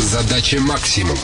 Задача максимум.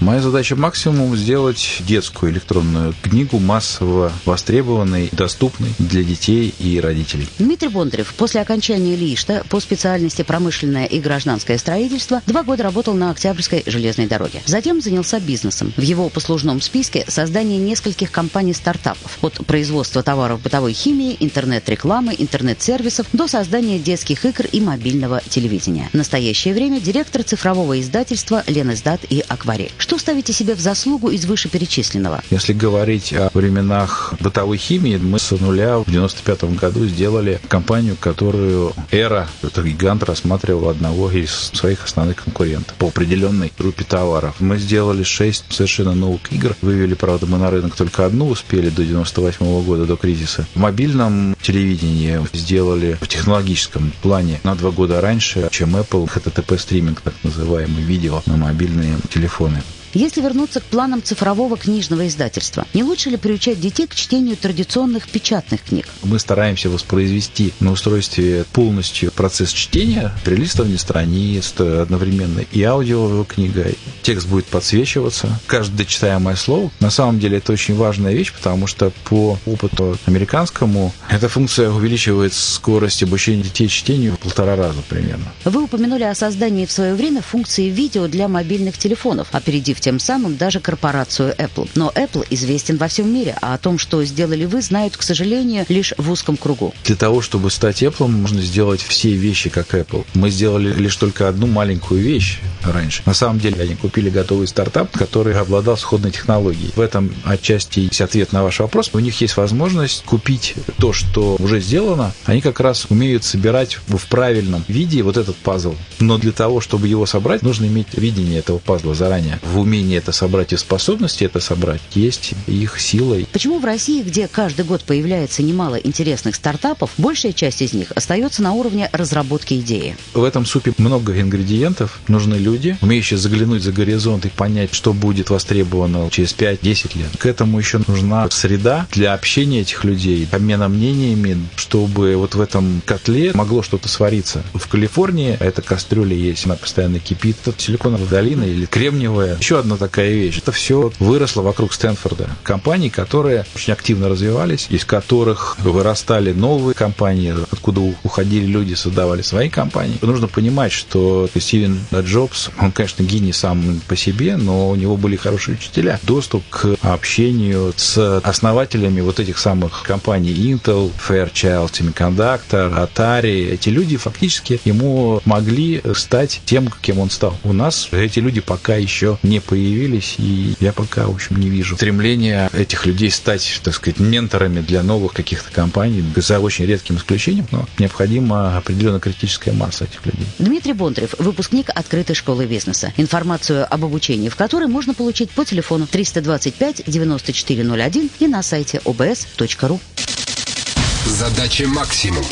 Моя задача максимум сделать детскую электронную книгу массово востребованной, доступной для детей и родителей. Дмитрий Бондарев после окончания ЛИШТа по специальности промышленное и гражданское строительство два года работал на Октябрьской железной дороге. Затем занялся бизнесом. В его послужном списке создание нескольких компаний-стартапов. От производства товаров бытовой химии, интернет-рекламы, интернет-сервисов до создания детских игр и мобильного телевидения. В настоящее время директор цифрового издательства «Ленэздат» и «Акварель». Что ставите себе в заслугу из вышеперечисленного? Если говорить о временах бытовой химии, мы с нуля в 95 году сделали компанию, которую Эра, этот гигант, рассматривал одного из своих основных конкурентов по определенной группе товаров. Мы сделали шесть совершенно новых игр. Вывели, правда, мы на рынок только одну успели до 98 года, до кризиса. В мобильном телевидении сделали в технологическом плане на два года раньше, чем Apple, HTTP-стриминг, так называемый, видео на мобильные телефоны. Если вернуться к планам цифрового книжного издательства, не лучше ли приучать детей к чтению традиционных печатных книг? Мы стараемся воспроизвести на устройстве полностью процесс чтения, прилистывание страниц одновременно и аудиокнига. Текст будет подсвечиваться, каждое читаемое слово. На самом деле это очень важная вещь, потому что по опыту американскому эта функция увеличивает скорость обучения детей чтению в полтора раза примерно. Вы упомянули о создании в свое время функции видео для мобильных телефонов, опередив тем самым даже корпорацию Apple. Но Apple известен во всем мире, а о том, что сделали вы, знают, к сожалению, лишь в узком кругу. Для того, чтобы стать Apple, можно сделать все вещи, как Apple. Мы сделали лишь только одну маленькую вещь раньше. На самом деле, они купили готовый стартап, который обладал сходной технологией. В этом отчасти есть ответ на ваш вопрос. У них есть возможность купить то, что уже сделано. Они как раз умеют собирать в правильном виде вот этот пазл. Но для того, чтобы его собрать, нужно иметь видение этого пазла заранее. В умение это собрать и способности это собрать есть их силой. Почему в России, где каждый год появляется немало интересных стартапов, большая часть из них остается на уровне разработки идеи? В этом супе много ингредиентов. Нужны люди, умеющие заглянуть за горизонт и понять, что будет востребовано через 5-10 лет. К этому еще нужна среда для общения этих людей, обмена мнениями, чтобы вот в этом котле могло что-то свариться. В Калифорнии эта кастрюля есть, она постоянно кипит. Это силиконовая долина или кремниевая. Еще одна такая вещь. Это все выросло вокруг Стэнфорда. Компаний, которые очень активно развивались, из которых вырастали новые компании, откуда уходили люди, создавали свои компании. Нужно понимать, что Стивен Джобс, он, конечно, гений сам по себе, но у него были хорошие учителя. Доступ к общению с основателями вот этих самых компаний Intel, Fairchild Semiconductor, Atari. Эти люди фактически ему могли стать тем, кем он стал. У нас эти люди пока еще не появились, и я пока, в общем, не вижу стремления этих людей стать, так сказать, менторами для новых каких-то компаний, за очень редким исключением, но необходима определенная критическая масса этих людей. Дмитрий Бондарев, выпускник открытой школы бизнеса. Информацию об обучении в которой можно получить по телефону 325 9401 и на сайте obs.ru. Задача максимум.